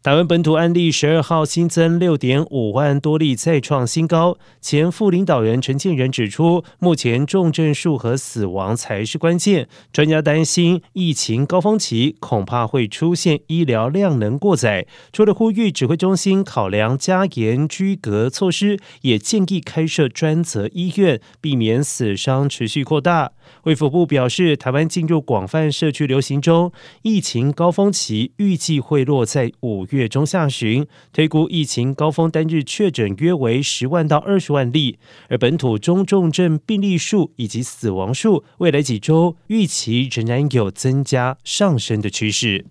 台湾本土案例十二号新增六点五万多例，再创新高。前副领导人陈建仁指出，目前重症数和死亡才是关键。专家担心疫情高峰期恐怕会出现医疗量能过载，除了呼吁指挥中心考量加严居隔措施，也建议开设专责医院，避免死伤持续扩大。卫福部表示，台湾进入广泛社区流行中，疫情高峰期预计会落在五月中下旬，推估疫情高峰单日确诊约为十万到二十万例，而本土中重症病例数以及死亡数，未来几周预期仍然有增加上升的趋势。